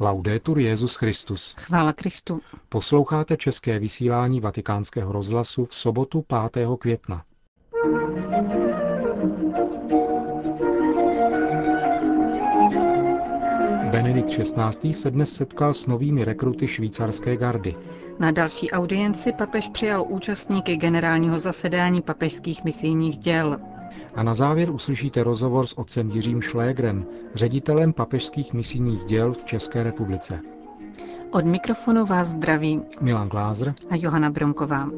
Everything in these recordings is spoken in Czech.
Laudetur Jezus Christus. Chvála Kristu. Posloucháte české vysílání Vatikánského rozhlasu v sobotu 5. května. Benedikt XVI. se dnes setkal s novými rekruty švýcarské gardy. Na další audienci papež přijal účastníky generálního zasedání papežských misijních děl. A na závěr uslyšíte rozhovor s otcem Jiřím Šlégrem, ředitelem papežských misijních děl v České republice. Od mikrofonu vás zdraví Milan Glázer a Johana Bronková.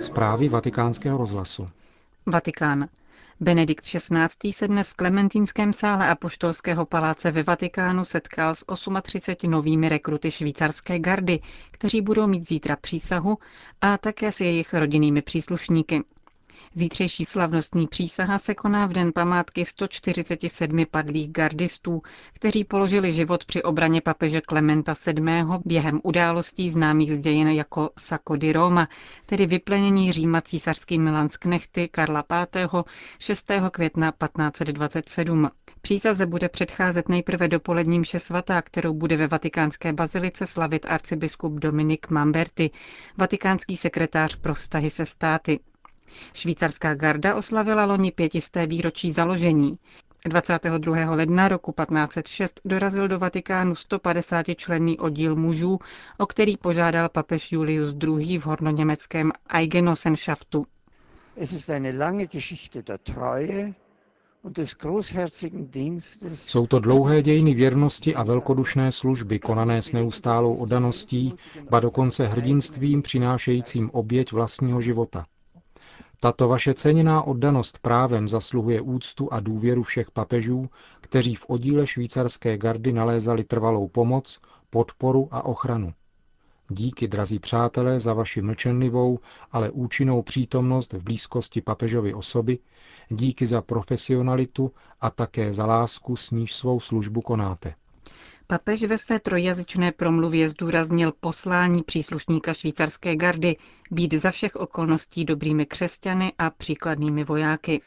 Zprávy vatikánského rozhlasu. Vatikán. Benedikt XVI. se dnes v Klementínském sále Apoštolského paláce ve Vatikánu setkal s 38 novými rekruty švýcarské gardy, kteří budou mít zítra přísahu a také s jejich rodinnými příslušníky. Zítřejší slavnostní přísaha se koná v den památky 147 padlých gardistů, kteří položili život při obraně papeže Klementa VII. během událostí známých z dějin jako Sacco di Roma, tedy vyplenění Říma císařským Milansknechty Karla V. 6. května 1527. Přísaze bude předcházet nejprve dopoledním mše svatá, kterou bude ve vatikánské bazilice slavit arcibiskup Dominik Mamberti, vatikánský sekretář pro vztahy se státy. Švýcarská garda oslavila loni pětisté výročí založení. 22. ledna roku 1506 dorazil do Vatikánu 150 členný oddíl mužů, o který požádal papež Julius II. v hornoněmeckém Eigenossenschaftu. Jsou to dlouhé dějiny věrnosti a velkodušné služby, konané s neustálou oddaností, ba dokonce hrdinstvím přinášejícím oběť vlastního života. Tato vaše ceněná oddanost právem zasluhuje úctu a důvěru všech papežů, kteří v oddíle švýcarské gardy nalézali trvalou pomoc, podporu a ochranu. Díky, drazí přátelé, za vaši mlčenlivou, ale účinnou přítomnost v blízkosti papežovy osoby, díky za profesionalitu a také za lásku, s níž svou službu konáte. Papež ve své trojjazyčné promluvě zdůraznil poslání příslušníka švýcarské gardy být za všech okolností dobrými křesťany a příkladnými vojáky.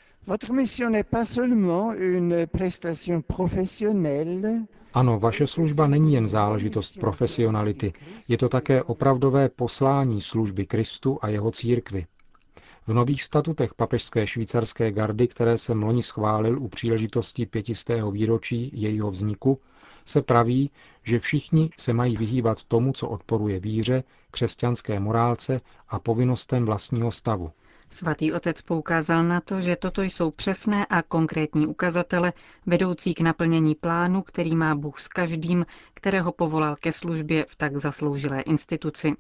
Ano, vaše služba není jen záležitost profesionality, je to také opravdové poslání služby Kristu a jeho církvi. V nových statutech papežské švýcarské gardy, které jsem loni schválil u příležitosti pětistého výročí jejího vzniku, se praví, že všichni se mají vyhýbat tomu, co odporuje víře, křesťanské morálce a povinnostem vlastního stavu. Svatý otec poukázal na to, že toto jsou přesné a konkrétní ukazatele vedoucí k naplnění plánu, který má Bůh s každým, kterého povolal ke službě v tak zasloužilé instituci.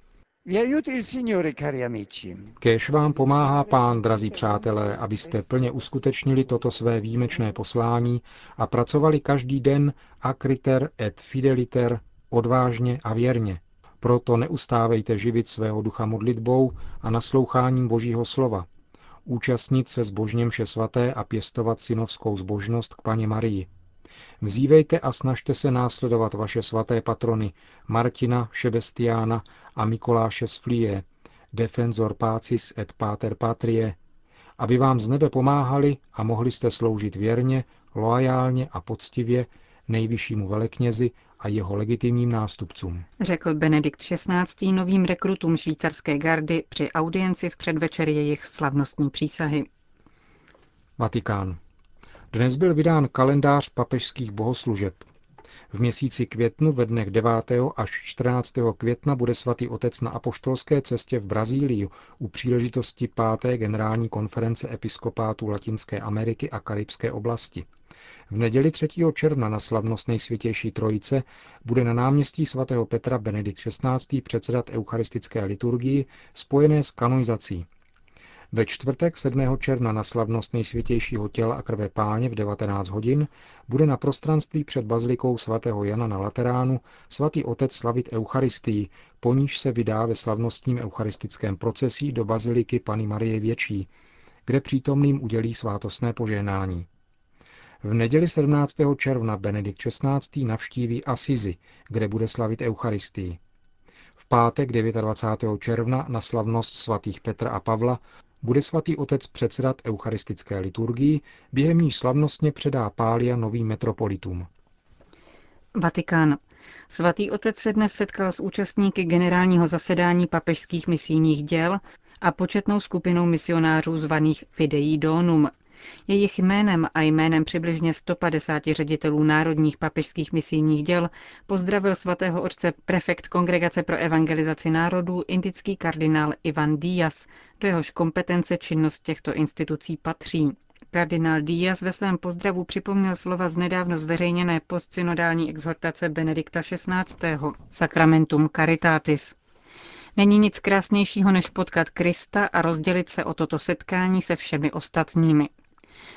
Kéž vám pomáhá pán, drazí přátelé, abyste plně uskutečnili toto své výjimečné poslání a pracovali každý den acriter et fideliter, odvážně a věrně. Proto neustávejte živit svého ducha modlitbou a nasloucháním Božího slova. Účastnit se zbožněm vše svaté a pěstovat synovskou zbožnost k paně Marii. Vzívejte a snažte se následovat vaše svaté patrony Martina, Šebestiána a Mikoláše z Flie, Defensor Pacis et Pater Patrie, aby vám z nebe pomáhali a mohli jste sloužit věrně, loajálně a poctivě nejvyššímu veleknězi a jeho legitimním nástupcům. Řekl Benedikt XVI. novým rekrutům švýcarské gardy při audienci v předvečer jejich slavnostní přísahy. Vatikán. Dnes byl vydán kalendář papežských bohoslužeb. V měsíci květnu ve dnech 9. až 14. května bude svatý otec na apoštolské cestě v Brazílii u příležitosti 5. generální konference episkopátů Latinské Ameriky a Karibské oblasti. V neděli 3. června na slavnost nejsvětější trojice bude na náměstí svatého Petra Benedikt XVI. předsedat eucharistické liturgii spojené s kanonizací, ve čtvrtek 7. června na slavnost nejsvětějšího těla a krve páně v 19 hodin bude na prostranství před bazilikou svatého Jana na Lateránu svatý otec slavit Eucharistii, po níž se vydá ve slavnostním eucharistickém procesí do baziliky Pany Marie Větší, kde přítomným udělí svátostné požehnání. V neděli 17. června Benedikt XVI. navštíví Asizi, kde bude slavit Eucharistii. V pátek 29. června na slavnost svatých Petra a Pavla bude svatý otec předsedat eucharistické liturgii, během níž slavnostně předá pália novým metropolitům. Vatikán. Svatý otec se dnes setkal s účastníky generálního zasedání papežských misijních děl a početnou skupinou misionářů zvaných Fidei Donum. Jejich jménem a jménem přibližně 150 ředitelů národních papežských misijních děl pozdravil svatého otce prefekt Kongregace pro evangelizaci národů indický kardinál Ivan Díaz, do jehož kompetence činnost těchto institucí patří. Kardinál Díaz ve svém pozdravu připomněl slova z nedávno zveřejněné postsynodální exhortace Benedikta XVI. Sacramentum Caritatis. Není nic krásnějšího, než potkat Krista a rozdělit se o toto setkání se všemi ostatními.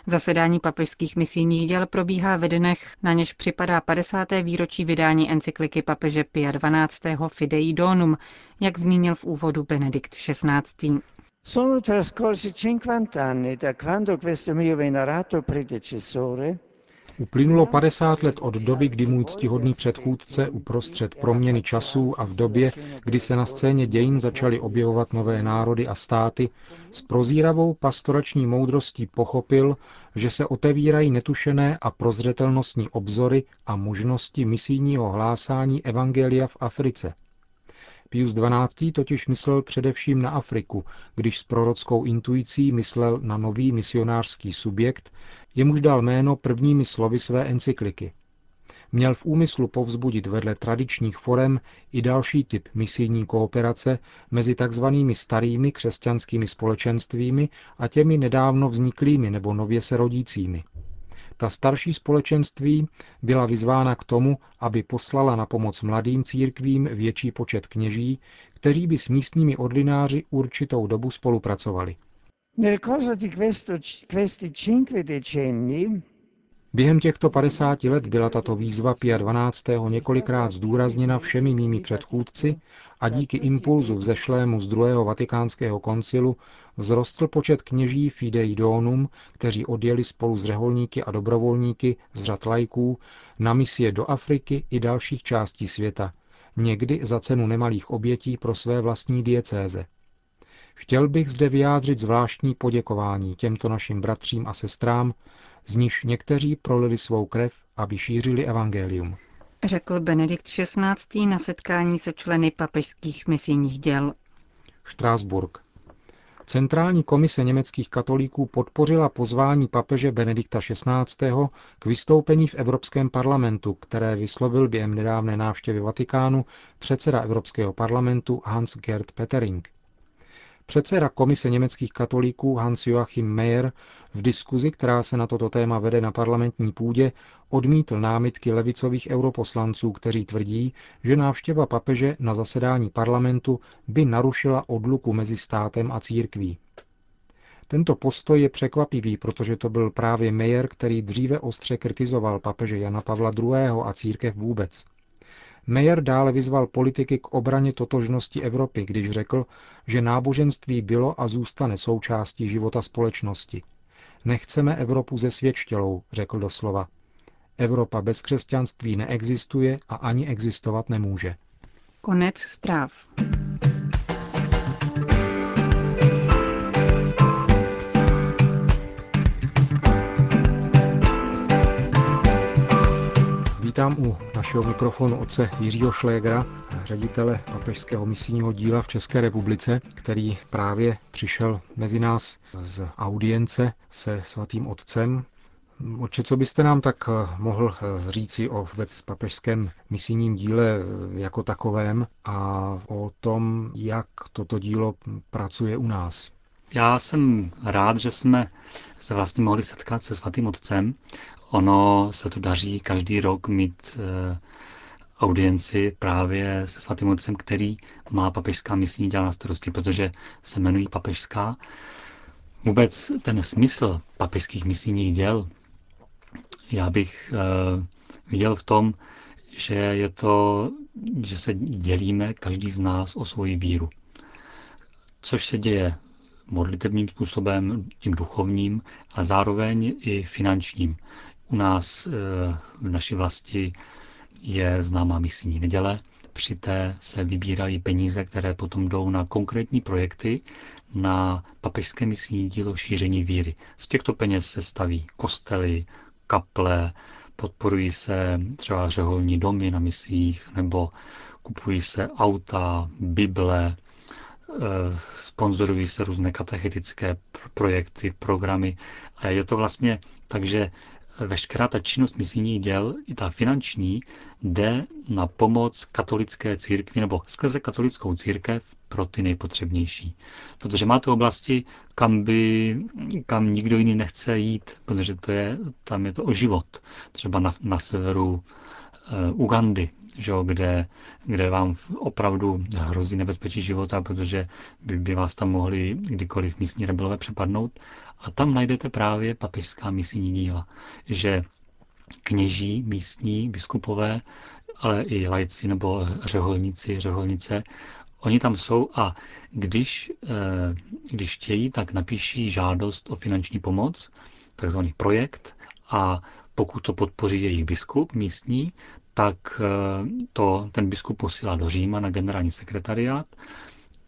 Zasedání papežských misijních děl probíhá ve dnech, na něž připadá 50. výročí vydání encykliky papeže Pia XII. Fidei Donum, jak zmínil v úvodu Benedikt XVI. Sono trascorsi 50 anni da quando questo mio venerato predecessore Uplynulo 50 let od doby, kdy můj ctihodný předchůdce uprostřed proměny časů a v době, kdy se na scéně dějin začaly objevovat nové národy a státy, s prozíravou pastorační moudrostí pochopil, že se otevírají netušené a prozřetelnostní obzory a možnosti misijního hlásání Evangelia v Africe – Pius XII. totiž myslel především na Afriku, když s prorockou intuicí myslel na nový misionářský subjekt, jemuž dal jméno prvními slovy své encykliky. Měl v úmyslu povzbudit vedle tradičních forem i další typ misijní kooperace mezi tzv. starými křesťanskými společenstvími a těmi nedávno vzniklými nebo nově se rodícími – ta starší společenství byla vyzvána k tomu, aby poslala na pomoc mladým církvím větší počet kněží, kteří by s místními ordináři určitou dobu spolupracovali. Nel corso di questi cinque decenni Během těchto 50 let byla tato výzva Pia 12. několikrát zdůrazněna všemi mými předchůdci a díky impulzu vzešlému z druhého vatikánského koncilu vzrostl počet kněží Fidei Donum, kteří odjeli spolu s řeholníky a dobrovolníky z řad lajků na misie do Afriky i dalších částí světa, někdy za cenu nemalých obětí pro své vlastní diecéze. Chtěl bych zde vyjádřit zvláštní poděkování těmto našim bratřím a sestrám, z nichž někteří prolili svou krev, aby šířili evangelium. Řekl Benedikt XVI. na setkání se členy papežských misijních děl. Štrásburg. Centrální komise německých katolíků podpořila pozvání papeže Benedikta XVI. k vystoupení v Evropském parlamentu, které vyslovil během nedávné návštěvy Vatikánu předseda Evropského parlamentu Hans-Gerd Petering. Předseda Komise německých katolíků Hans-Joachim Mayer v diskuzi, která se na toto téma vede na parlamentní půdě, odmítl námitky levicových europoslanců, kteří tvrdí, že návštěva papeže na zasedání parlamentu by narušila odluku mezi státem a církví. Tento postoj je překvapivý, protože to byl právě Mayer, který dříve ostře kritizoval papeže Jana Pavla II. a církev vůbec. Meyer dále vyzval politiky k obraně totožnosti Evropy, když řekl, že náboženství bylo a zůstane součástí života společnosti. Nechceme Evropu ze svědčtělou, řekl doslova. Evropa bez křesťanství neexistuje a ani existovat nemůže. Konec zpráv. Vítám u našeho mikrofonu otce Jiřího Šlégra, ředitele papežského misijního díla v České republice, který právě přišel mezi nás z audience se svatým otcem. Oče, co byste nám tak eh, mohl eh, říci o vůbec papežském misijním díle eh, jako takovém a o tom, jak toto dílo pracuje u nás? Já jsem rád, že jsme se vlastně mohli setkat se svatým otcem Ono se tu daří každý rok mít eh, audienci právě se svatým otcem, který má papežská misijní děla na starosti, protože se jmenují papežská. Vůbec ten smysl papežských misijních děl já bych uh, viděl v tom, že je to, že se dělíme každý z nás o svoji víru. Což se děje modlitebním způsobem, tím duchovním, a zároveň i finančním. U nás eh, v naší vlasti je známá misijní neděle, při té se vybírají peníze, které potom jdou na konkrétní projekty, na papežské misijní dílo šíření víry. Z těchto peněz se staví kostely, kaple, podporují se třeba řeholní domy na misích, nebo kupují se auta, bible, eh, sponzorují se různé katechetické projekty, programy. A je to vlastně tak, že veškerá ta činnost misijních děl, i ta finanční, jde na pomoc katolické církvi nebo skrze katolickou církev pro ty nejpotřebnější. Protože máte oblasti, kam, by, kam nikdo jiný nechce jít, protože to je, tam je to o život. Třeba na, na severu Ugandy, že kde, kde vám opravdu hrozí nebezpečí života, protože by, by vás tam mohli kdykoliv místní rebelové přepadnout. A tam najdete právě papežská misijní díla, že kněží místní, biskupové, ale i lajci nebo řeholníci, řeholnice, oni tam jsou a když, eh, když chtějí, tak napíší žádost o finanční pomoc, takzvaný projekt a pokud to podpoří jejich biskup místní, tak eh, to ten biskup posílá do Říma na generální sekretariát,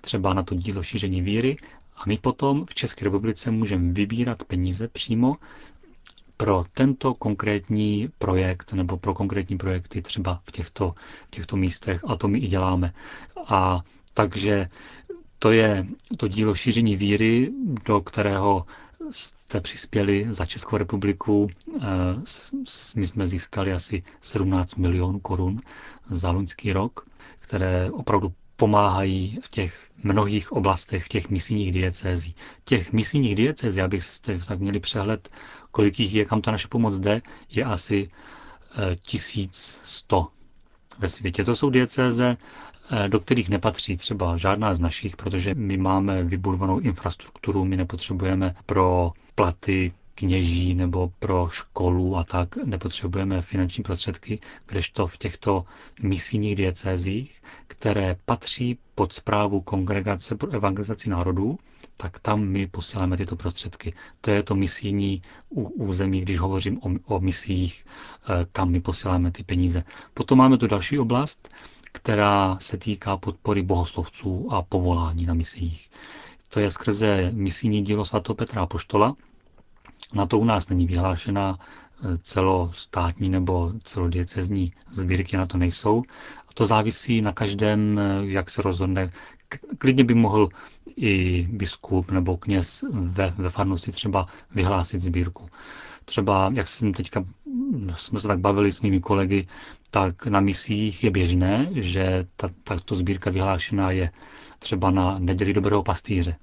třeba na to dílo šíření víry a my potom v České republice můžeme vybírat peníze přímo pro tento konkrétní projekt nebo pro konkrétní projekty třeba v těchto, těchto místech a to my i děláme. A takže to je to dílo šíření víry, do kterého jste přispěli za Českou republiku. Eh, my jsme získali asi 17 milionů korun za loňský rok, které opravdu pomáhají v těch mnohých oblastech, v těch misijních diecézí. Těch misijních diecézí, abyste tak měli přehled, kolik jich je, kam ta naše pomoc jde, je asi 1100 eh, ve světě. To jsou diecéze, do kterých nepatří třeba žádná z našich, protože my máme vybudovanou infrastrukturu, my nepotřebujeme pro platy kněží nebo pro školu a tak nepotřebujeme finanční prostředky, kdežto v těchto misijních diecézích, které patří pod zprávu Kongregace pro evangelizaci národů, tak tam my posíláme tyto prostředky. To je to misijní území, když hovořím o, o misích, eh, kam my posíláme ty peníze. Potom máme tu další oblast, která se týká podpory bohoslovců a povolání na misích. To je skrze misijní dílo svatého Petra Poštola, na to u nás není vyhlášena eh, celostátní nebo celodiecezní sbírky, na to nejsou. A to závisí na každém, eh, jak se rozhodne. Klidně by mohl i biskup nebo kněz ve, ve farnosti třeba vyhlásit sbírku. Třeba, jak jsem teďka, jsme se tak bavili s mými kolegy, tak na misích je běžné, že ta, tato sbírka vyhlášená je třeba na neděli dobrého pastýře.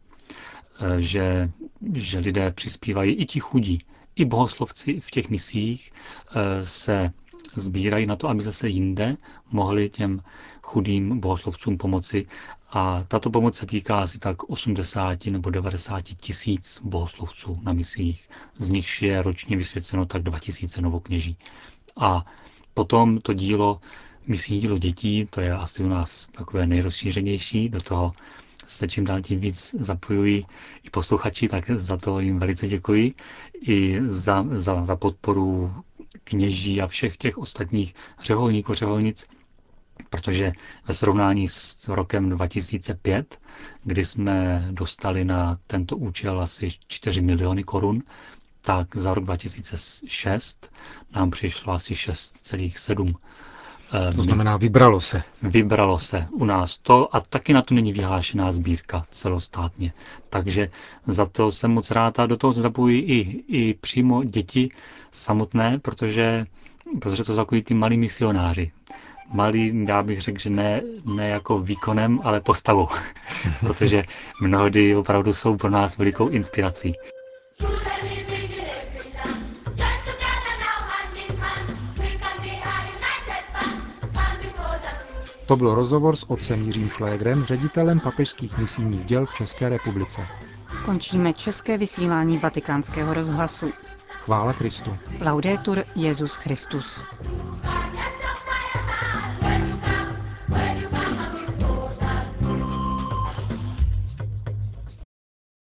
Eh, že, že lidé přispívají, i ti chudí, i bohoslovci v těch misích eh, se sbírají na to, aby zase jinde mohli těm chudým bohoslovcům pomoci. A tato pomoc se týká asi tak 80 nebo 90 tisíc bohoslovců na misích. Z nich je ročně vysvěceno tak 2000 novokněží. A potom to dílo, misijní dílo dětí, to je asi u nás takové nejrozšířenější, do toho se čím dál tím víc zapojují i posluchači, tak za to jim velice děkuji. I za, za, za podporu kněží a všech těch ostatních řeholníků, řeholnic, protože ve srovnání s rokem 2005, kdy jsme dostali na tento účel asi 4 miliony korun, tak za rok 2006 nám přišlo asi 6,7 Eh, to znamená, vybralo se. Vybralo se u nás to a taky na to není vyhlášená sbírka celostátně. Takže za to jsem moc rád a do toho se zapojí i, i přímo děti samotné, protože, protože to jsou takový ty malí misionáři. Malý, já bych řekl, že ne, ne jako výkonem, ale postavou, protože mnohdy opravdu jsou pro nás velikou inspirací. To byl rozhovor s otcem Jiřím Šlégrem, ředitelem papežských misijních děl v České republice. Končíme české vysílání vatikánského rozhlasu. Chvála Kristu. Laudetur Jezus Christus.